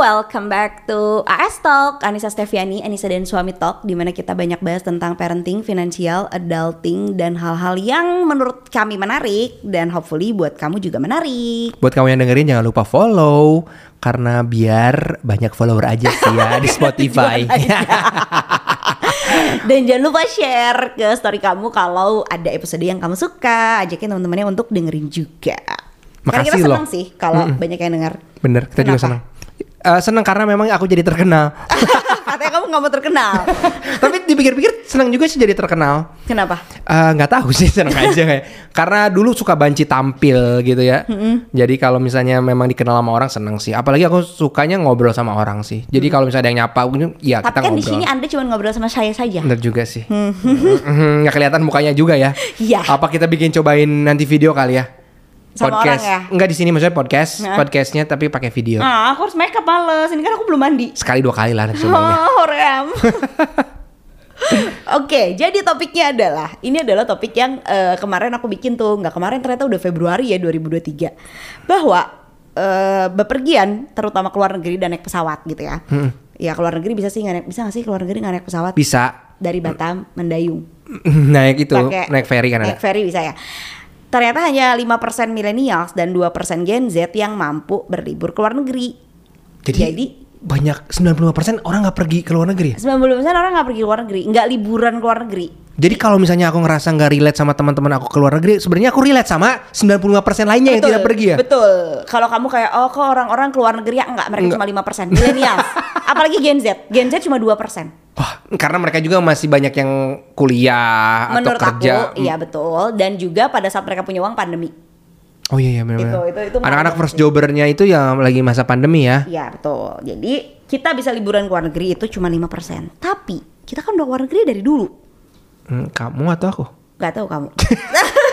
welcome back to AS Talk Anissa Steviani, Anissa dan Suami Talk Di mana kita banyak bahas tentang parenting, finansial, adulting Dan hal-hal yang menurut kami menarik Dan hopefully buat kamu juga menarik Buat kamu yang dengerin jangan lupa follow karena biar banyak follower aja sih ya di Spotify. Dan jangan lupa share ke story kamu kalau ada episode yang kamu suka Ajakin teman-temannya untuk dengerin juga Karena kita Makasih senang loh. sih kalau banyak yang denger Bener, kita juga Kenapa? senang. Eh, senang karena memang aku jadi terkenal. Katanya kamu gak mau terkenal. Tapi dipikir-pikir senang juga sih jadi terkenal. Kenapa? Eh, nggak tahu sih senang aja kayak karena dulu suka banci tampil gitu ya. Jadi kalau misalnya memang dikenal sama orang seneng sih. Apalagi aku sukanya ngobrol sama orang sih. Jadi kalau misalnya ada yang nyapa ya Tapi kita kan di ngobrol. sini anda cuma ngobrol sama saya saja. Bener juga sih. Mhm, nggak kelihatan mukanya juga ya. Iya. apa kita bikin cobain nanti video kali ya Sama podcast orang ya? Enggak di sini maksudnya podcast Nah. podcastnya tapi pakai video Ah, aku harus makeup males. Ini kan aku belum mandi. sekali dua kali lah cobainnya Oh, rem. Oke, jadi topiknya adalah ini adalah topik yang eh, kemarin aku bikin tuh, nggak kemarin ternyata udah Februari ya 2023. Bahwa eh, bepergian terutama ke luar negeri dan naik pesawat gitu ya. Ya ke luar negeri bisa sih nggak naik bisa nggak sih ke luar negeri nggak naik pesawat bisa dari Batam Mendayung. naik itu Pakai- naik ferry kan Naik ferry bisa ya. Ternyata hanya 5% millennials dan 2% Gen Z yang mampu berlibur ke luar negeri. jadi, Jadi banyak 95% orang nggak pergi ke luar negeri ya? 90% orang nggak pergi ke luar negeri, nggak liburan ke luar negeri. Jadi kalau misalnya aku ngerasa nggak relate sama teman-teman aku ke luar negeri, sebenarnya aku relate sama 95% lainnya yang tidak pergi ya. Betul. Kalau kamu kayak oh kok orang-orang ke luar negeri ya enggak, mereka cuma 5%. Millennials. Apalagi Gen Z. Gen Z cuma 2%. Wah, karena mereka juga masih banyak yang kuliah Menurut atau kerja. aku, iya betul. Dan juga pada saat mereka punya uang pandemi. Oh iya iya benar. Itu- itu- itu Anak-anak first sih. jobbernya itu yang lagi masa pandemi ya. Iya betul. Jadi kita bisa liburan ke luar negeri itu cuma 5%. Tapi kita kan udah ke luar negeri dari dulu. Hmm, kamu atau aku? Gak tahu kamu.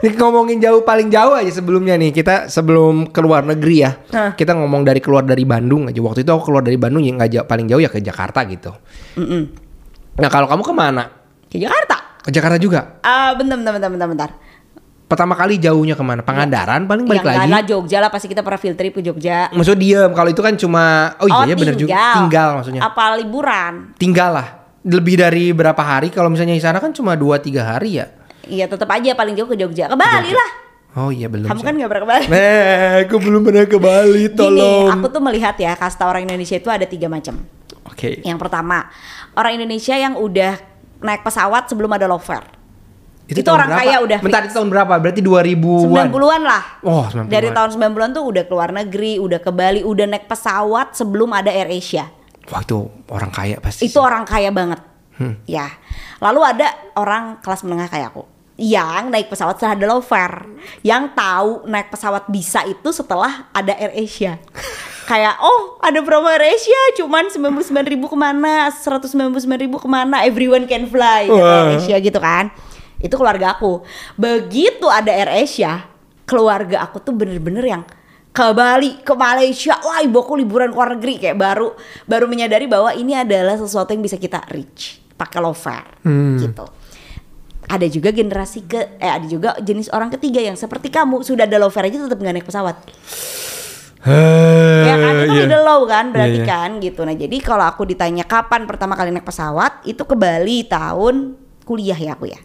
Ini ngomongin jauh paling jauh aja sebelumnya nih kita sebelum keluar negeri ya. Hah. Kita ngomong dari keluar dari Bandung aja. Waktu itu aku keluar dari Bandung ya nggak jauh, paling jauh ya ke Jakarta gitu. Mm-mm. Nah kalau kamu ke mana? Ke Jakarta. Ke Jakarta juga. Ah, bentar, bentar, bentar, bentar, bentar. Pertama kali jauhnya ke mana? Pangandaran paling balik Yang lagi. lah Jogja lah pasti kita pernah field trip ke Jogja. Maksud diem kalau itu kan cuma oh iya ya bener juga tinggal maksudnya. Apa liburan? Tinggal lah. Lebih dari berapa hari kalau misalnya di sana kan cuma 2 3 hari ya. Iya tetap aja paling jauh ke Jogja. Ke Bali lah. Oh iya belum. Kamu kan gak pernah ke Bali. Eh, aku belum pernah ke Bali, Gini, tolong. aku tuh melihat ya kasta orang Indonesia itu ada tiga macam. Oke. Yang pertama, orang Indonesia yang udah naik pesawat sebelum ada lover. Itu tahun orang berapa? kaya udah Bentar, itu tahun berapa? Berarti 2000-an. 90-an lah. Oh, 90-an. Dari tahun 90-an tuh udah ke luar negeri, udah ke Bali, udah naik pesawat sebelum ada Air Asia. Wah, itu orang kaya pasti. Itu sih. orang kaya banget. Hmm. Ya. Lalu ada orang kelas menengah kayak aku yang naik pesawat setelah ada lover. Yang tahu naik pesawat bisa itu setelah ada Air Asia. Kayak oh ada promo Air Asia cuman 99 ribu ke mana 199 ribu ke mana everyone can fly Wah. Air Asia gitu kan itu keluarga aku begitu ada Air Asia keluarga aku tuh bener-bener yang ke Bali, ke Malaysia, wah ibu aku liburan ke luar negeri kayak baru baru menyadari bahwa ini adalah sesuatu yang bisa kita reach pakai lover gitu. Ada juga generasi ke, eh ada juga jenis orang ketiga yang seperti kamu sudah ada lover aja tetap nggak naik pesawat. Eh, ya kan itu iya. udah low kan berarti Iya, iya. kan gitu. Nah jadi kalau aku ditanya kapan pertama kali naik pesawat itu ke Bali tahun kuliah ya aku ya.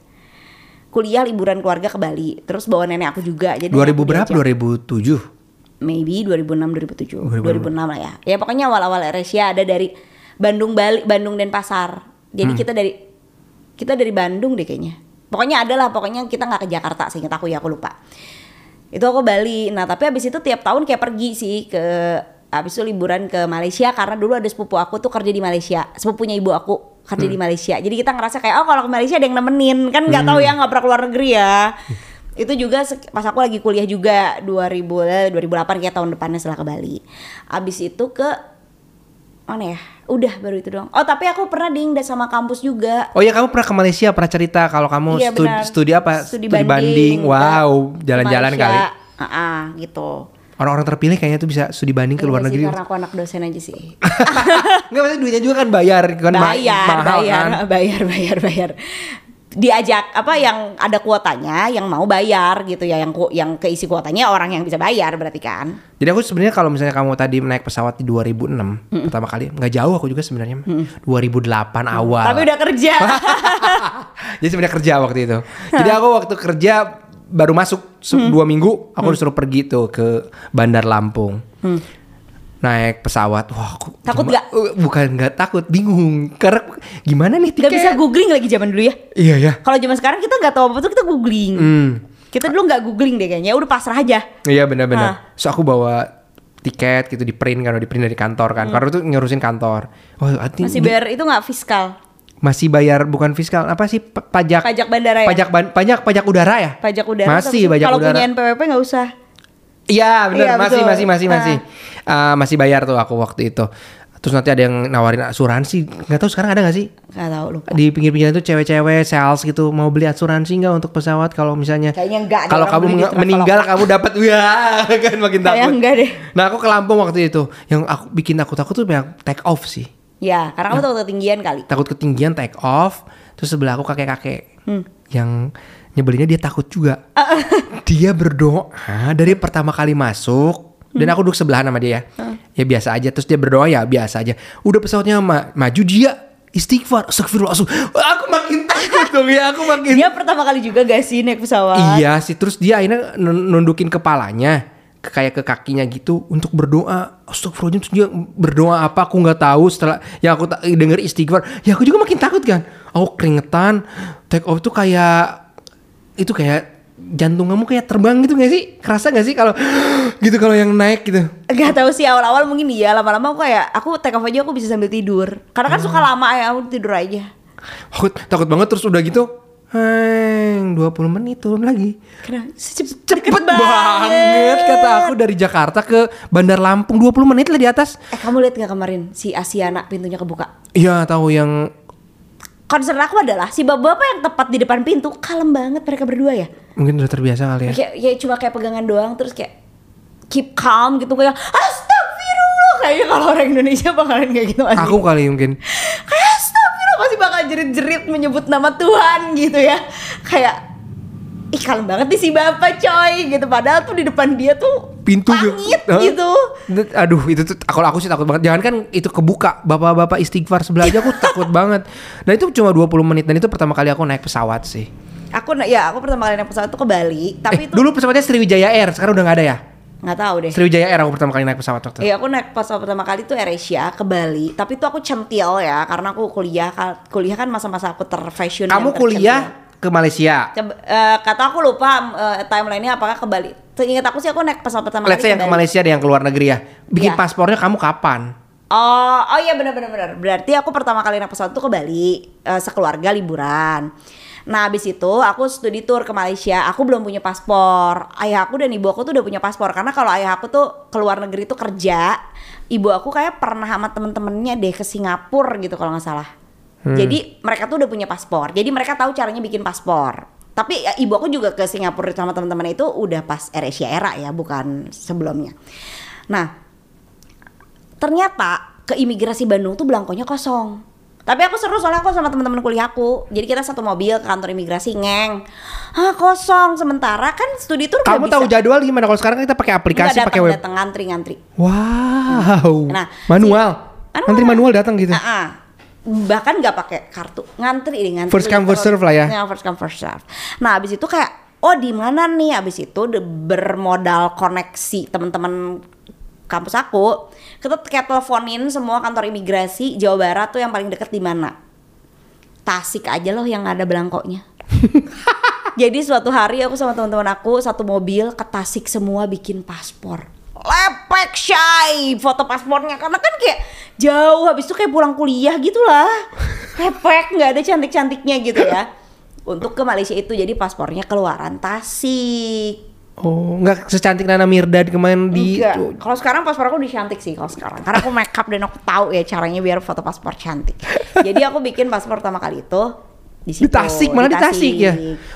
Kuliah liburan keluarga ke Bali, terus bawa nenek aku juga. Jadi 2000 aku berapa? diajak. 2007. maybe 2006 2007 2006. 2006 lah ya ya pokoknya awal-awal Asia ada dari Bandung Bali Bandung dan Pasar jadi Hmm. kita dari kita dari Bandung deh kayaknya pokoknya ada lah pokoknya kita nggak ke Jakarta seingat aku ya aku lupa. Itu aku Bali. Nah tapi habis itu tiap tahun kayak pergi sih ke habis itu liburan ke Malaysia karena dulu ada sepupu aku tuh kerja di Malaysia sepupunya ibu aku kerja di Malaysia. Jadi kita ngerasa kayak oh kalau ke Malaysia ada yang nemenin. Kan nggak tahu ya nggak pernah keluar negeri ya. Itu juga pas aku lagi kuliah juga 2000 eh, 2008 kayak tahun depannya setelah ke Bali. Abis itu ke mana ya udah baru itu doang oh tapi aku pernah ding sama kampus juga Oh iya kamu pernah ke Malaysia pernah cerita kalau kamu Iya, studi, benar. studi apa? Studi banding. banding. Wow, jalan-jalan kali. Ah, ah, gitu Orang-orang terpilih kayaknya tuh bisa studi banding ke luar negeri. karena aku anak dosen aja sih Enggak maksudnya duitnya juga kan bayar kan ma- bayar mahal bayar kan. bayar bayar bayar diajak apa yang ada kuotanya yang mau bayar gitu ya yang ku, yang keisi kuotanya orang yang bisa bayar berarti kan? Jadi aku sebenarnya kalau misalnya kamu tadi naik pesawat di 2006 pertama kali nggak jauh aku juga sebenarnya. 2008 awal. tapi udah kerja. Jadi sebenarnya kerja waktu itu. Jadi aku waktu kerja baru masuk Hmm. dua minggu aku disuruh pergi tuh ke Bandar Lampung. Naik pesawat, wah aku Hmm. Takut nggak? Uh, Bukan nggak takut, bingung. Karena gimana nih tiket? bisa googling lagi zaman dulu ya Iya ya. kalau zaman sekarang kita nggak tahu apa tuh kita googling Hmm. kita dulu nggak googling deh kayaknya udah pasrah aja Iya benar-benar. So aku bawa tiket gitu di print kan, di print dari kantor kan. Karena itu ngurusin kantor. Oh, Hmm. hati- masih bayar itu nggak fiskal masih bayar bukan fiskal apa sih pa- pajak pajak bandara ya pajak ban- pajak pajak udara ya pajak udara masih pajak kalau udara punya NPWP nggak usah iya benar Iya, masih masih masih Ah. masih Ah, masih bayar tuh aku waktu itu. Terus nanti ada yang nawarin asuransi. Nggak tahu sekarang ada nggak sih? Nggak tahu lupa. Di pinggir-pinggir itu cewek-cewek sales gitu mau beli asuransi nggak untuk pesawat? Kalau misalnya Kayaknya kalau kamu Traveloka. meninggal kamu dapat. Wah kan makin Kayaknya takut. enggak deh. nah aku ke Lampung waktu itu. Yang aku bikin aku takut tuh yang take off sih. Ya karena kamu tahu ketinggian kali. Takut ketinggian take off. Terus sebelah aku kakek-kakek. Hmm. Yang nyebelinnya dia takut juga. Dia berdoa dari pertama kali masuk dan aku duduk sebelahan sama dia ya. Ya biasa aja. Terus dia berdoa ya biasa aja. Udah pesawatnya ma- maju dia istighfar. Astagfirullah aku makin takut dong ya aku makin dia pertama kali juga gak sih naik pesawat? Iya sih terus dia akhirnya nun- nundukin kepalanya. ke kayak ke kakinya gitu untuk berdoa. Astagfirullahaladzim terus dia berdoa apa aku nggak tahu setelah yang aku denger istighfar. Ya aku juga makin takut kan. Aku keringetan. Take off tuh kayak itu kayak jantung kamu kayak terbang gitu gak sih? Kerasa gak sih kalau gitu kalau yang naik gitu? Gak tahu sih awal-awal mungkin iya lama-lama aku kayak aku take off aja aku bisa sambil tidur karena kan suka lama ya aku tidur aja Aku takut banget terus udah gitu. Heng, 20 menit turun lagi. Kenapa? Cepet, Cepet banget kata aku dari Jakarta ke Bandar Lampung 20 menit lah di atas. Eh kamu lihat nggak kemarin si Asiana pintunya kebuka? Iya tahu yang Concern aku adalah si bapak-bapak yang tepat di depan pintu kalem banget mereka berdua ya. mungkin udah terbiasa kali ya. Kayak, kayak cuma kayak pegangan doang terus kayak keep calm gitu kayak astagfirullah kayaknya kalau orang Indonesia bakalan kayak gitu aja. Aku kali mungkin. kayak pasti bakal jerit-jerit menyebut nama Tuhan gitu ya. Kayak ih kalem banget nih si bapak coy gitu padahal tuh di depan dia tuh Pintu juga. langit Hah? gitu. Aduh itu tuh kalau aku sih takut banget. Jangan kan itu kebuka bapak-bapak istighfar sebelah aja aku takut banget. Nah itu cuma 20 menit dan itu pertama kali aku naik pesawat sih. Aku ya aku pertama kali naik pesawat tuh ke Bali, tapi eh, itu dulu pesawatnya Sriwijaya Air, sekarang udah nggak ada ya? Nggak tahu deh. Sriwijaya Air aku pertama kali naik pesawat waktu. Iya aku naik pesawat pertama kali tuh AirAsia ke Bali, tapi itu aku centil ya karena aku kuliah kuliah kan masa-masa aku terfashion. Kamu kuliah ke Malaysia. Coba, eh, kata aku lupa eh, timelinenya apakah ke Bali. Seingat aku sih aku naik pesawat pertama Let's kali yang ke Malaysia dan yang ke luar negeri ya. Bikin Iya. paspornya kamu kapan? Oh, oh iya benar-benar benar. Berarti aku pertama kali naik pesawat tuh ke Bali eh, sekeluarga liburan. Nah, habis itu aku studi tour ke Malaysia. Aku belum punya paspor. Ayah aku dan ibu aku tuh udah punya paspor karena kalau ayah aku tuh ke luar negeri tuh kerja. Ibu aku kayak pernah sama temen-temennya deh ke Singapura gitu kalau nggak salah. Jadi mereka tuh udah punya paspor. Jadi mereka tahu caranya bikin paspor. Tapi ya, ibu aku juga ke Singapura sama teman-teman itu udah pas AirAsia era ya, bukan sebelumnya. Nah, ternyata ke imigrasi Bandung tuh belangkonya kosong. Tapi aku seru soalnya aku sama teman-teman kuliahku. Jadi kita satu mobil ke kantor imigrasi ngeng. Ah kosong. Sementara kan studi tour Kamu tahu bisa. jadwal gimana? Kalau sekarang kita pakai aplikasi, pakai web. datang ngantri ngantri. Wow. Nah, manual. si- Nanti manual datang gitu. Ah, ah. bahkan nggak pakai kartu ngantri ini ngantri First come, first serve lah ya. first come first serve nah abis itu kayak oh di mana nih abis itu bermodal koneksi teman-teman kampus aku kita kayak teleponin semua kantor imigrasi Jawa Barat tuh yang paling deket di mana? Tasik aja loh yang ada belangkonya. Jadi suatu hari aku sama teman-teman aku satu mobil ke Tasik semua bikin paspor. Lepek shy foto paspornya. Karena kan kayak jauh habis itu kayak pulang kuliah gitulah. Lepek nggak ada cantik-cantiknya gitu ya. Untuk ke Malaysia itu jadi paspornya keluaran Tasik Oh, nggak secantik Nana Mirdad kemarin di. Kalau sekarang paspor aku udah cantik sih kalau sekarang. Karena aku make up dan aku tahu ya caranya biar foto paspor cantik. Jadi aku bikin paspor pertama kali itu di situ. di Tasik malah di Tasik ya.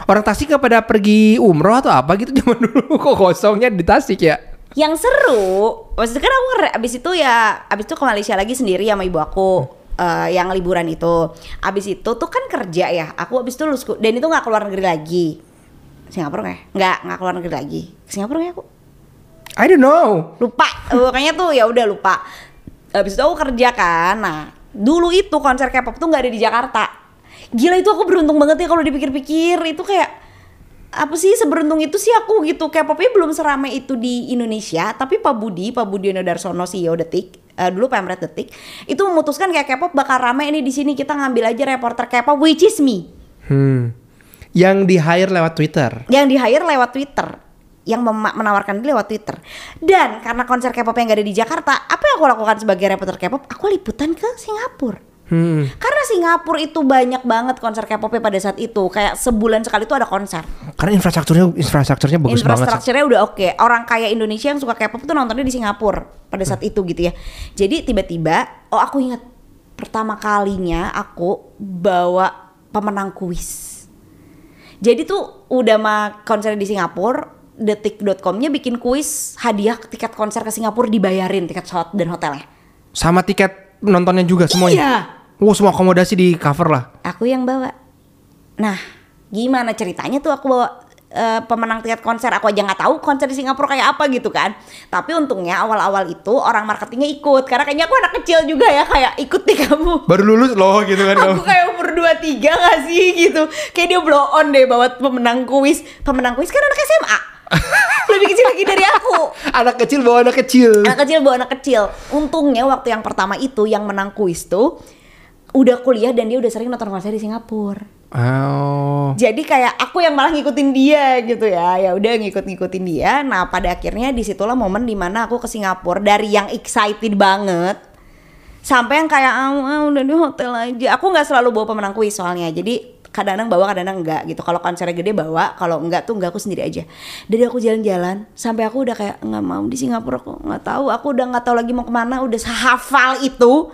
Orang Tasik nggak pada pergi umroh atau apa gitu zaman dulu kok kosongnya di Tasik ya. Yang seru, maksudnya kan aku abis itu ya, abis itu ke Malaysia lagi sendiri sama ibu aku. eh, yang liburan itu. Abis itu tuh kan kerja ya. Aku abis itu lulus dan itu nggak keluar negeri lagi. Singapura nggak? ya? Nggak nggak keluar negeri lagi. Ke Singapura ya aku? I don't know. lupa makanya tuh ya udah lupa habis itu aku kerja kan nah dulu itu konser K-pop tuh nggak ada di Jakarta gila itu aku beruntung banget ya kalau dipikir-pikir itu kayak apa sih seberuntung itu sih aku gitu K-popnya belum seramai itu di Indonesia tapi Pak Budi Pak Budiono Darsono CEO Detik eh, dulu pemret Detik itu memutuskan kayak K-pop bakal rame ini di sini kita ngambil aja reporter K-pop which is me Hmm. Yang di hire lewat Twitter. yang di hire lewat Twitter yang menawarkan diri lewat Twitter dan karena konser K-pop yang gak ada di Jakarta apa yang aku lakukan sebagai reporter K-pop aku liputan ke Singapura Hmm. karena Singapura itu banyak banget konser K-pop pada saat itu kayak sebulan sekali itu ada konser Karena infrastrukturnya infrastrukturnya bagus banget. Sa. infrastrukturnya udah oke orang kaya Indonesia yang suka K-pop tuh nontonnya di Singapura pada saat itu gitu ya jadi tiba-tiba oh aku ingat pertama kalinya aku bawa pemenang kuis jadi tuh udah mah konser di Singapura detik.com-nya bikin kuis hadiah tiket konser ke Singapura dibayarin tiket pesawat dan hotelnya Sama tiket nontonnya juga semuanya. Iya. Wow, semua akomodasi di cover lah. aku yang bawa. Nah, gimana ceritanya tuh aku bawa eh, pemenang tiket konser aku aja nggak tahu konser di Singapura kayak apa gitu kan. Tapi untungnya awal-awal itu orang marketingnya ikut karena kayaknya aku anak kecil juga ya kayak ikut nih kamu. Baru lulus loh gitu kan. Aku kayak umur 23 gak sih gitu Kayak dia blow on deh bawa pemenang kuis Pemenang kuis kan anak SMA Lebih kecil lagi dari aku Anak kecil bawa anak kecil. Anak kecil bawa anak kecil Untungnya waktu yang pertama itu yang menang kuis tuh Udah kuliah dan dia udah sering nonton konser di Singapura Oh. jadi kayak aku yang malah ngikutin dia gitu ya. Ya udah ngikut-ngikutin dia. Nah pada akhirnya di situlah momen di mana aku ke Singapura dari yang excited banget sampai yang kayak ah, ah, udah di hotel aja. Aku nggak selalu bawa pemenang kuis soalnya. Jadi kadang-kadang bawa kadang-kadang enggak gitu. Kalau konsernya gede bawa kalau enggak tuh enggak aku sendiri aja. Dari aku jalan-jalan sampai aku udah kayak nggak mau di Singapura aku nggak tahu. Aku udah nggak tahu lagi mau ke mana udah hafal itu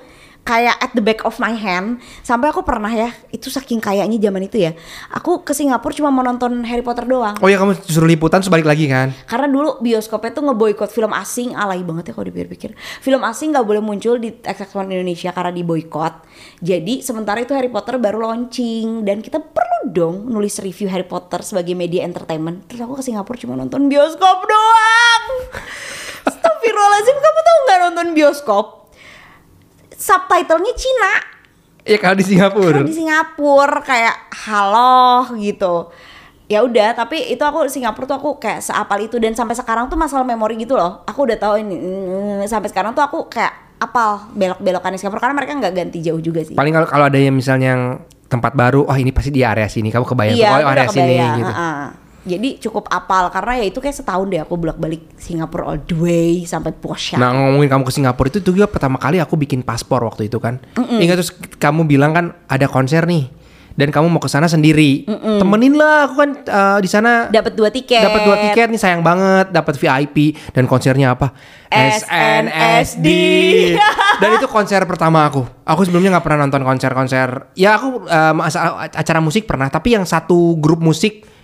kayak at the back of my hand. Sampai aku pernah ya itu saking kayaknya zaman itu ya aku ke Singapura cuma mau nonton Harry Potter doang. Oh ya kamu suruh liputan sebalik lagi kan? karena dulu bioskopnya tuh ngeboikot film asing alay banget ya kalau dipikir-pikir. Film asing nggak boleh muncul di XX1 Indonesia karena diboikot. Jadi sementara itu Harry Potter baru launching dan kita perlu dong nulis review Harry Potter sebagai media entertainment. Terus aku ke Singapura cuma nonton bioskop doang. Astagfirullahaladzim kamu tahu nggak nonton bioskop subtitlenya Cina Iya kalau di Singapura. Karena di Singapura kayak halo gitu ya udah tapi itu aku Singapura tuh aku kayak seapal itu dan sampai sekarang tuh masalah memori gitu loh aku udah tahu ini sampai sekarang tuh aku kayak apal belok-belokan di Singapura karena mereka nggak ganti jauh juga sih Paling kalau kalau ada yang misalnya yang tempat baru, oh ini pasti di area sini. Kamu kebayang iya oh area udah sini kebayang gitu. heeh. Jadi cukup apal karena ya itu kayak setahun deh aku bolak-balik Singapura all the way sampai Posya Nah ngomongin kamu ke Singapura itu juga pertama kali aku bikin paspor waktu itu kan. Ingat terus kamu bilang kan ada konser nih dan kamu mau ke sana sendiri. Temenin lah aku kan eh, di sana. Dapat dua tiket. Dapat dua tiket nih sayang banget. Dapat VIP dan konsernya apa? SNSD. dan itu konser pertama aku. Aku sebelumnya nggak pernah nonton konser-konser. Ya aku masa- acara musik pernah tapi yang satu grup musik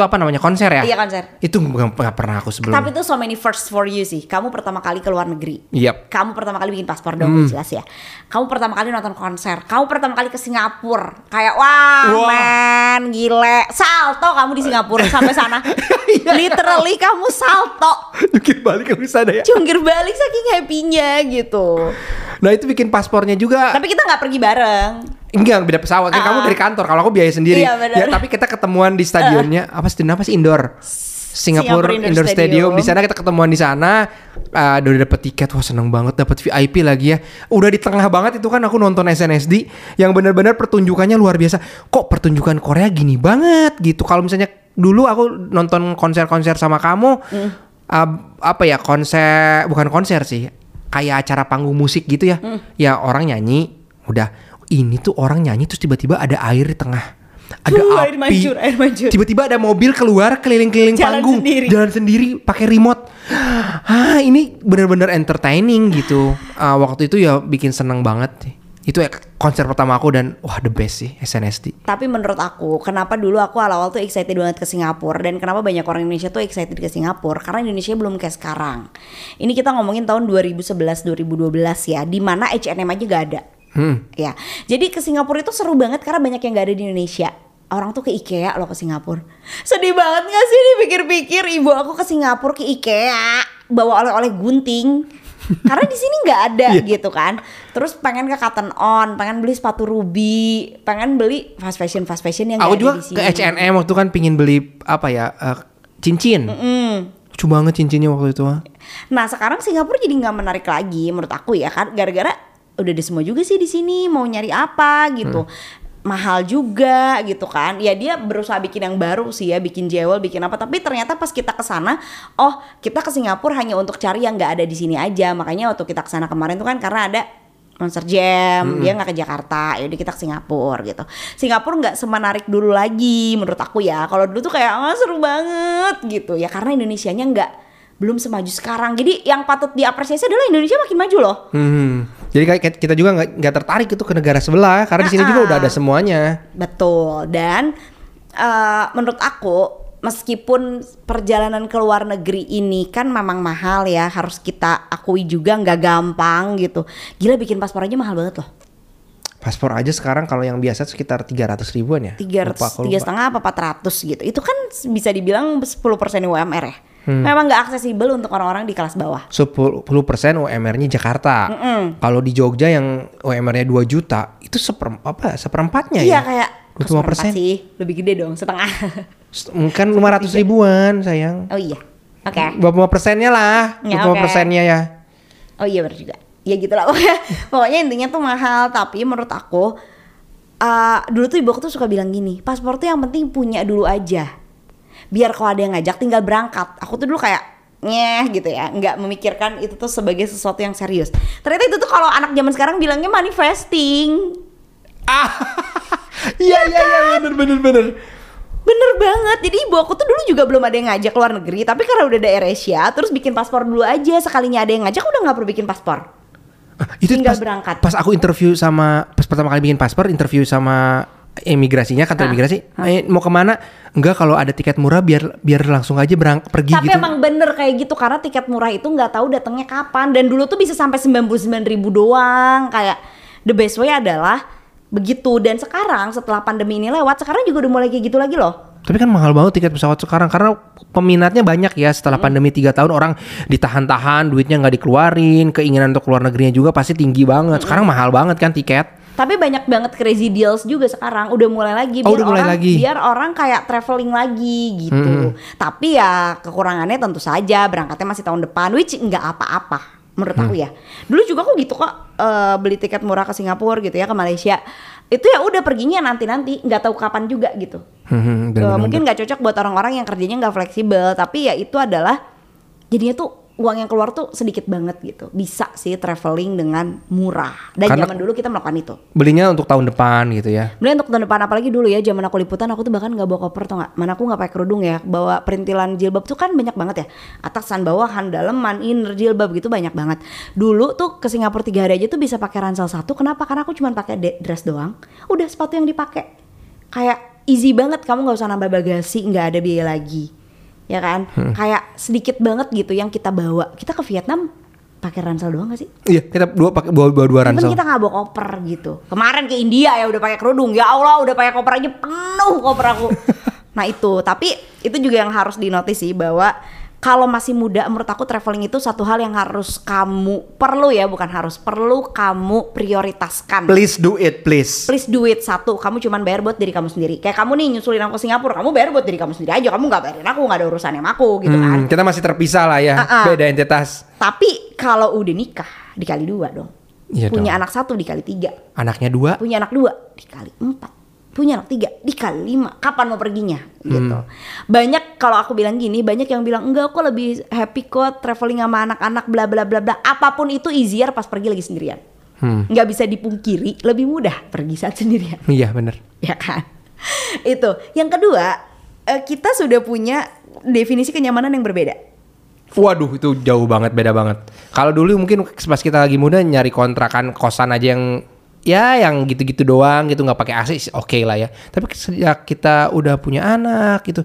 itu apa namanya? Konser ya? Iya, konser. itu nggak pernah aku sebelumnya tapi itu so many first for you sih. Kamu pertama kali ke luar negeri. Yap. kamu pertama kali bikin paspor dong Hmm. jelas ya. Kamu pertama kali nonton konser. Kamu pertama kali ke Singapura. Kayak wah Wah. men gile. Salto kamu di Singapura sampai sana. Iya. literally kamu salto. Jungkir balik ke sana ya? Cungkir balik saking happynya gitu. Nah itu bikin paspornya juga. Tapi kita nggak pergi bareng enggak beda pesawat. Kan Ah. kamu dari kantor kalau aku biaya sendiri. Iya, ya tapi kita ketemuan di stadionnya apa stadion apa sih? Indoor. Singapura Indoor, Indoor Stadium. Stadium. di sana kita ketemuan di sana. Uh, udah dapet tiket. Wah seneng banget dapet VIP lagi ya. Udah di tengah banget itu kan aku nonton SNSD yang benar-benar pertunjukannya luar biasa. Kok pertunjukan Korea gini banget gitu? Kalau misalnya dulu aku nonton konser-konser sama kamu Hmm. uh, apa ya konser bukan konser sih kayak acara panggung musik gitu ya. Hmm. ya orang nyanyi udah ini tuh orang nyanyi terus tiba-tiba ada air di tengah ada Uh, api air mancur, air mancur. tiba-tiba ada mobil keluar keliling-keliling Jalan panggung sendiri. jalan sendiri pakai remote ah ini bener-bener entertaining gitu Ah, waktu itu ya bikin seneng banget itu ya konser pertama aku dan wah the best sih SNSD Tapi menurut aku, kenapa dulu aku awal-awal tuh excited banget ke Singapura dan kenapa banyak orang Indonesia tuh excited ke Singapura karena Indonesia belum kayak sekarang. Ini kita ngomongin tahun 2011 2012 ya, di mana H&M aja gak ada. Hmm. Ya, jadi ke Singapura itu seru banget karena banyak yang gak ada di Indonesia. Orang tuh ke IKEA loh ke Singapura. Sedih banget gak sih dipikir-pikir ibu aku ke Singapura ke IKEA bawa oleh-oleh gunting. karena di sini nggak ada Iya. gitu kan. Terus pengen ke Cotton On, pengen beli sepatu Ruby, pengen beli fast fashion fast fashion yang Aku juga di sini. ke H&M waktu kan pingin beli apa ya eh, cincin. Mm. Lucu banget cincinnya waktu itu. ah. Nah sekarang Singapura jadi nggak menarik lagi menurut aku ya kan gara-gara udah ada semua juga sih di sini mau nyari apa gitu mahal juga gitu kan ya dia berusaha bikin yang baru sih ya bikin jewel bikin apa tapi ternyata pas kita ke sana oh kita ke Singapura hanya untuk cari yang nggak ada di sini aja makanya waktu kita ke sana kemarin tuh kan karena ada Monster Jam, dia nggak ke Jakarta, ya udah kita ke Singapura gitu. Singapura nggak semenarik dulu lagi menurut aku ya. Kalau dulu tuh kayak ah, seru banget gitu ya karena Indonesianya nggak belum semaju sekarang. Jadi yang patut diapresiasi adalah Indonesia makin maju loh. Hmm. Jadi kayak kita juga nggak tertarik itu ke negara sebelah karena di sini juga udah ada semuanya. Betul. Dan eh, menurut aku meskipun perjalanan ke luar negeri ini kan memang mahal ya, harus kita akui juga nggak gampang gitu. Gila bikin paspor aja mahal banget loh. Paspor aja sekarang kalau yang biasa sekitar 300 ribuan ya. tiga aku tiga setengah apa empat ratus gitu itu kan bisa dibilang 10% UMR ya Hmm. memang nggak aksesibel untuk orang-orang di kelas bawah 10% UMR-nya Jakarta. Kalau di Jogja yang UMR-nya 2 juta, itu seper, apa seperempatnya iya ya? kayak 25%. seperempat sih lebih gede dong setengah Kan 500 ribuan sayang. oh iya oke 25 persennya lah, Ya, 25 oke. persennya ya. oh iya benar juga ya gitu lah pokoknya, pokoknya intinya tuh mahal tapi menurut aku eh, dulu tuh ibu aku tuh suka bilang gini paspor tuh yang penting punya dulu aja biar kalau ada yang ngajak tinggal berangkat. Aku tuh dulu kayak nyeh gitu ya. Nggak memikirkan itu tuh sebagai sesuatu yang serius. Ternyata itu tuh kalau anak zaman sekarang bilangnya manifesting. Iya iya iya bener bener bener. Bener banget, jadi ibu aku tuh dulu juga belum ada yang ngajak keluar negeri. Tapi karena udah ada AirAsia, terus bikin paspor dulu aja. Sekalinya ada yang ngajak udah gak perlu bikin paspor. Ah, Itu Tinggal pas, berangkat. Pas aku interview sama pas pertama kali bikin paspor, interview sama imigrasinya kantor Hah? imigrasi, eh, mau ke mana? Enggak kalau ada tiket murah biar biar langsung aja berang pergi Tapi gitu. emang bener kayak gitu karena tiket murah itu nggak tahu datangnya kapan dan dulu tuh bisa sampai 99 ribu doang kayak the best way adalah begitu dan sekarang setelah pandemi ini lewat sekarang juga udah mulai kayak gitu lagi loh Tapi kan mahal banget tiket pesawat sekarang karena peminatnya banyak ya setelah Hmm. pandemi tiga tahun orang ditahan-tahan duitnya nggak dikeluarin keinginan untuk keluar negerinya juga pasti tinggi Hmm. banget sekarang mahal banget kan tiket tapi banyak banget crazy deals juga sekarang udah mulai lagi Oh, biar udah mulai orang lagi. biar orang kayak traveling lagi gitu tapi ya kekurangannya tentu saja berangkatnya masih tahun depan which nggak apa-apa menurut aku Mm. ya dulu juga aku gitu kok eh, beli tiket murah ke Singapura gitu ya ke Malaysia itu ya udah perginya nanti-nanti nggak tahu kapan juga gitu Hmm, bener-bener. mungkin nggak cocok buat orang-orang yang kerjanya nggak fleksibel tapi ya itu adalah jadinya tuh uang yang keluar tuh sedikit banget gitu. Bisa sih traveling dengan murah. Dan Karena- zaman dulu kita melakukan itu. belinya untuk tahun depan gitu ya. Bener untuk tahun depan apalagi dulu ya zaman aku liputan aku tuh bahkan nggak bawa koper tau nggak? Mana aku nggak pakai kerudung ya. Bawa perintilan jilbab tuh kan banyak banget ya. Atasan bawahan daleman inner jilbab gitu banyak banget. Dulu tuh ke Singapura tiga hari aja tuh bisa pakai ransel satu. Kenapa? Karena aku cuma pakai dress doang. Udah sepatu yang dipakai. Kayak easy banget kamu nggak usah nambah bagasi nggak ada biaya lagi. Ya kan? Kayak sedikit banget gitu yang kita bawa kita ke Vietnam pakai ransel doang gak sih iya kita dua pakai dua dua, dua Even ransel kita nggak bawa koper gitu. Kemarin ke India ya udah pakai kerudung. Ya Allah udah pakai koper aja penuh koper aku. nah itu, tapi itu juga yang harus dinotis sih bahwa kalau masih muda menurut aku traveling itu satu hal yang harus kamu perlu ya bukan harus perlu kamu prioritaskan. please do it please Please do it satu, kamu cuman bayar buat diri kamu sendiri. Kayak kamu nih nyusulin aku ke Singapura, kamu bayar buat diri kamu sendiri aja. Kamu nggak bayarin aku, nggak ada urusan sama aku gitu kan. Hmm, kita masih terpisah lah ya Ah-ah. beda entitas Tapi kalau udah nikah dikali dua dong. Iya Punya dong. anak satu dikali tiga. anaknya dua punya anak dua dikali empat punya anak tiga dikali lima kapan mau perginya? Gitu. Banyak kalau aku bilang gini banyak yang bilang enggak aku lebih happy kok traveling sama anak-anak bla bla bla bla. Apa pun itu easier pas pergi lagi sendirian. Hmm. nggak bisa dipungkiri lebih mudah pergi saat sendirian. Iya bener. Ya kan? Itu. Yang kedua eh, kita sudah punya definisi kenyamanan yang berbeda. Waduh itu jauh banget beda banget. Kalau dulu mungkin pas kita lagi muda nyari kontrakan kosan aja yang ya yang gitu-gitu doang gitu nggak pakai AC oke lah ya. Tapi sejak kita udah punya anak gitu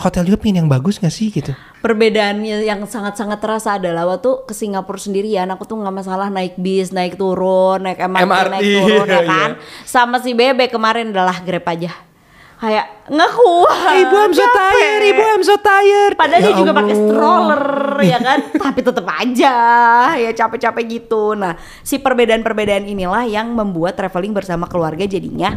hotel juga pengen yang bagus gak sih gitu. Perbedaannya yang sangat-sangat terasa adalah waktu ke Singapura sendirian aku tuh nggak masalah naik bis, naik turun, naik MRT, MRT, naik turun ya iya. kan. Sama si Bebe kemarin adalah Grab aja. Kayak nggak kuat. Ibu I'm so tired, ibu I'm so tired. Padahal Ya dia juga pakai stroller ya kan, tapi tetap aja ya capek-capek gitu. Nah, si perbedaan-perbedaan inilah yang membuat traveling bersama keluarga jadinya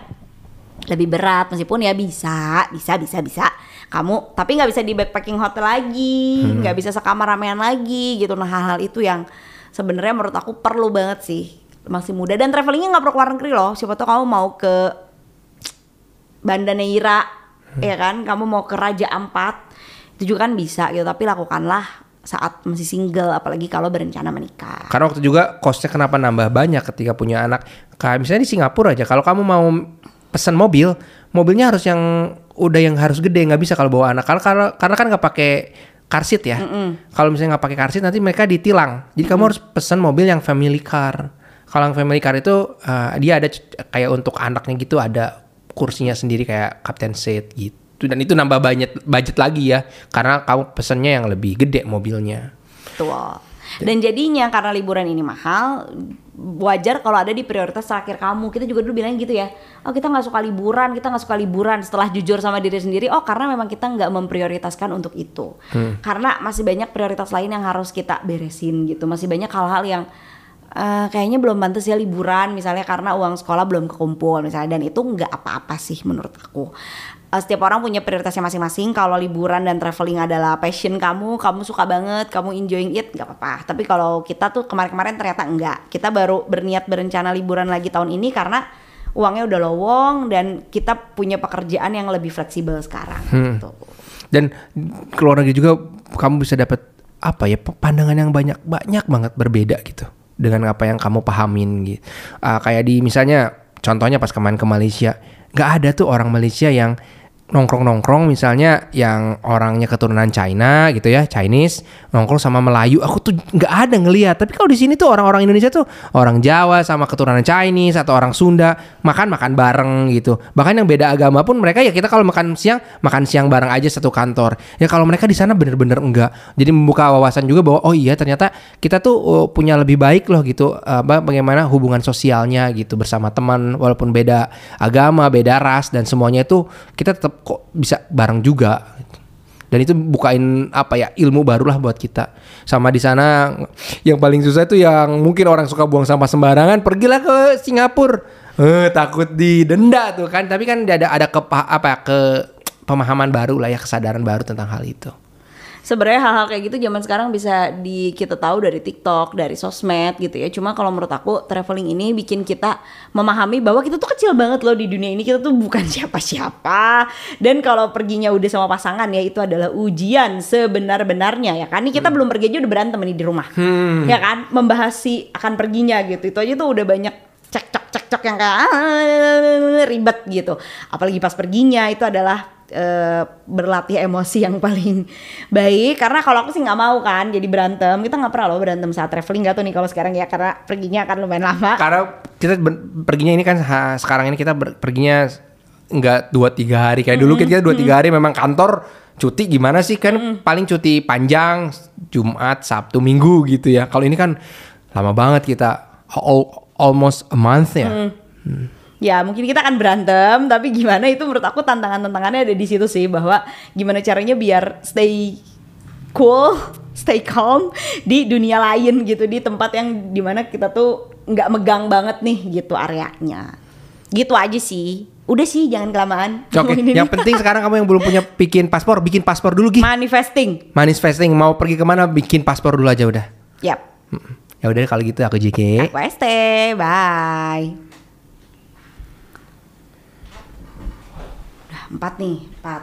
lebih berat meskipun ya bisa, bisa, bisa, bisa. Kamu tapi nggak bisa di backpacking hotel lagi, Hmm. nggak bisa sekamar ramean lagi gitu. Nah, hal-hal itu yang sebenarnya menurut aku perlu banget sih masih muda dan travelingnya nggak perlu keluar negeri loh. Siapa tahu kamu mau ke Banda Neira ya kan kamu mau ke Raja Ampat itu juga kan bisa gitu tapi lakukanlah saat masih single apalagi kalau berencana menikah Karena waktu juga costnya kenapa nambah banyak ketika punya anak. Kayak misalnya di Singapura aja, kalau kamu mau pesan mobil, mobilnya harus yang udah yang harus gede, nggak bisa kalau bawa anak. Karena karena, karena kan nggak pakai car seat ya. Kalau misalnya nggak pakai car seat nanti mereka ditilang. Jadi kamu harus pesan mobil yang family car. Kalau yang family car itu eh, dia ada kayak untuk anaknya gitu ada kursinya sendiri kayak captain seat gitu. Dan itu nambah banyak budget lagi ya, karena kamu pesennya yang lebih gede mobilnya. Betul. Dan jadinya karena liburan ini mahal, wajar kalau ada di prioritas terakhir kamu. Kita juga dulu bilang gitu ya, oh kita nggak suka liburan, kita nggak suka liburan. Setelah jujur sama diri sendiri, oh karena memang kita nggak memprioritaskan untuk itu. Karena masih banyak prioritas lain yang harus kita beresin gitu. Masih banyak hal-hal yang eh, kayaknya belum pantas ya liburan, misalnya karena uang sekolah belum kekumpul misalnya. Dan itu nggak apa-apa sih menurut aku. Eh, setiap orang punya prioritasnya masing-masing. Kalau liburan dan traveling adalah passion kamu, kamu suka banget, kamu enjoying it, nggak apa-apa. Tapi kalau kita tuh kemarin-kemarin ternyata enggak. Kita baru berniat berencana liburan lagi tahun ini karena uangnya udah lowong dan kita punya pekerjaan yang lebih fleksibel sekarang. Gitu. dan keluar negeri juga kamu bisa dapat apa ya pandangan yang banyak banyak banget berbeda gitu dengan apa yang kamu pahamin gitu Ah, kayak di misalnya contohnya pas kemarin ke Malaysia nggak ada tuh orang Malaysia yang nongkrong nongkrong misalnya yang orangnya keturunan China gitu ya Chinese nongkrong sama Melayu. Aku tuh nggak ada ngelihat. Tapi kalau di sini tuh orang-orang Indonesia tuh orang Jawa sama keturunan Chinese atau orang Sunda makan makan bareng gitu. Bahkan yang beda agama pun mereka ya kita kalau makan siang makan siang bareng aja satu kantor. Ya kalau mereka di sana bener-bener enggak. Jadi membuka wawasan juga bahwa oh iya ternyata kita tuh oh, punya lebih baik loh gitu apa bagaimana hubungan sosialnya gitu bersama teman walaupun beda agama beda ras dan semuanya itu kita tetap kok bisa bareng juga. Dan itu bukain apa ya ilmu barulah buat kita. Sama di sana yang paling susah itu yang mungkin orang suka buang sampah sembarangan pergilah ke Singapura. Eh takut didenda tuh kan. Tapi kan ada ada kepa, apa ya, ke pemahaman baru lah ya kesadaran baru tentang hal itu sebenarnya hal-hal kayak gitu zaman sekarang bisa di kita tahu dari TikTok, dari sosmed gitu ya. Cuma kalau menurut aku traveling ini bikin kita memahami bahwa kita tuh kecil banget loh di dunia ini. Kita tuh bukan siapa-siapa. Dan kalau perginya udah sama pasangan ya itu adalah ujian sebenar-benarnya ya kan. Ini kita belum pergi aja udah berantem nih di rumah. Ya kan? Membahas si akan perginya gitu. Itu aja tuh udah banyak cekcok cekcok yang kayak "Ah, ribet gitu. Apalagi pas perginya itu adalah eh, berlatih emosi yang paling baik. Karena kalau aku sih nggak mau kan jadi berantem. Kita nggak pernah loh berantem saat traveling. Gak tuh nih kalau sekarang ya karena perginya akan lumayan lama. Karena kita perginya ini kan ha- sekarang ini kita ber- perginya nggak dua tiga hari. Kayak dulu kita dua tiga hari memang kantor cuti gimana sih? Kan paling cuti panjang Jumat Sabtu Minggu gitu ya. Kalau ini kan lama banget kita al- almost a month ya ya mungkin kita akan berantem tapi gimana itu menurut aku tantangan tantangannya ada di situ sih bahwa gimana caranya biar stay cool stay calm di dunia lain gitu di tempat yang di mana kita tuh nggak megang banget nih gitu areanya. Gitu aja sih. Udah sih jangan kelamaan. Oke, ngomongin ini. yang penting sekarang kamu yang belum punya bikin paspor, bikin paspor dulu Gi. manifesting. Manifesting. Mau pergi ke mana bikin paspor dulu aja udah. yap. Ya udah kalau gitu aku JK. aku ST bye Empat nih, empat.